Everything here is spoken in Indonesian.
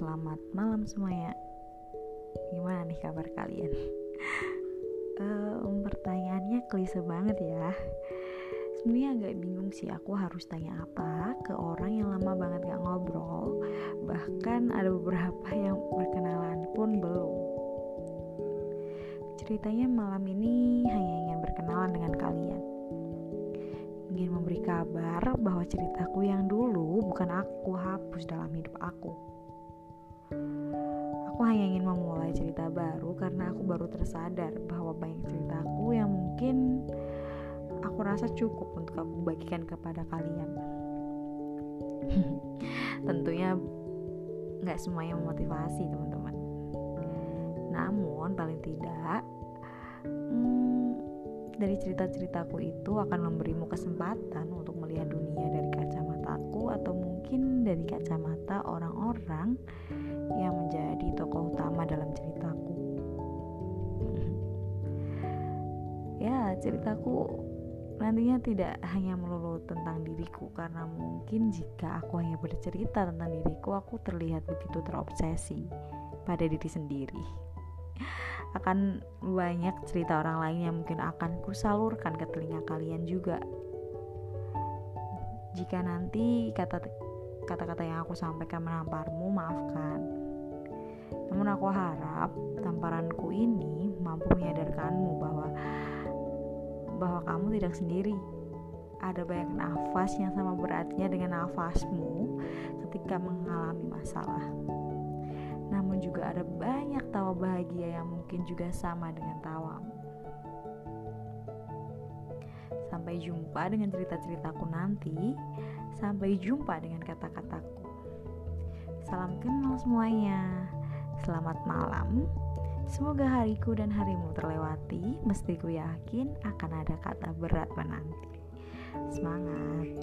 malam semuanya. Gimana nih kabar kalian? um, pertanyaannya klise banget ya. Sebenarnya agak bingung sih aku harus tanya apa ke orang yang lama banget gak ngobrol. Bahkan ada beberapa yang berkenalan pun belum. Ceritanya malam ini hanya ingin berkenalan dengan kalian. Ingin memberi kabar bahwa ceritaku yang dulu bukan aku hapus dalam hidup aku. Aku hanya ingin memulai cerita baru karena aku baru tersadar bahwa banyak ceritaku yang mungkin aku rasa cukup untuk aku bagikan kepada kalian. Tentunya nggak semuanya memotivasi teman-teman. Namun paling tidak, hmm, dari cerita-ceritaku itu akan memberimu kesempatan untuk melihat dunia dari kacamataku atau mungkin dari kacamata orang-orang yang menjadi tokoh utama dalam ceritaku. ya, ceritaku nantinya tidak hanya melulu tentang diriku karena mungkin jika aku hanya bercerita tentang diriku, aku terlihat begitu terobsesi pada diri sendiri akan banyak cerita orang lain yang mungkin akan kusalurkan ke telinga kalian juga. Jika nanti kata kata-kata yang aku sampaikan menamparmu, maafkan. Namun aku harap tamparanku ini mampu menyadarkanmu bahwa bahwa kamu tidak sendiri. Ada banyak nafas yang sama beratnya dengan nafasmu ketika mengalami masalah namun juga ada banyak tawa bahagia yang mungkin juga sama dengan tawamu. Sampai jumpa dengan cerita-ceritaku nanti. Sampai jumpa dengan kata-kataku. Salam kenal semuanya. Selamat malam. Semoga hariku dan harimu terlewati. Mesti ku yakin akan ada kata berat menanti. Semangat.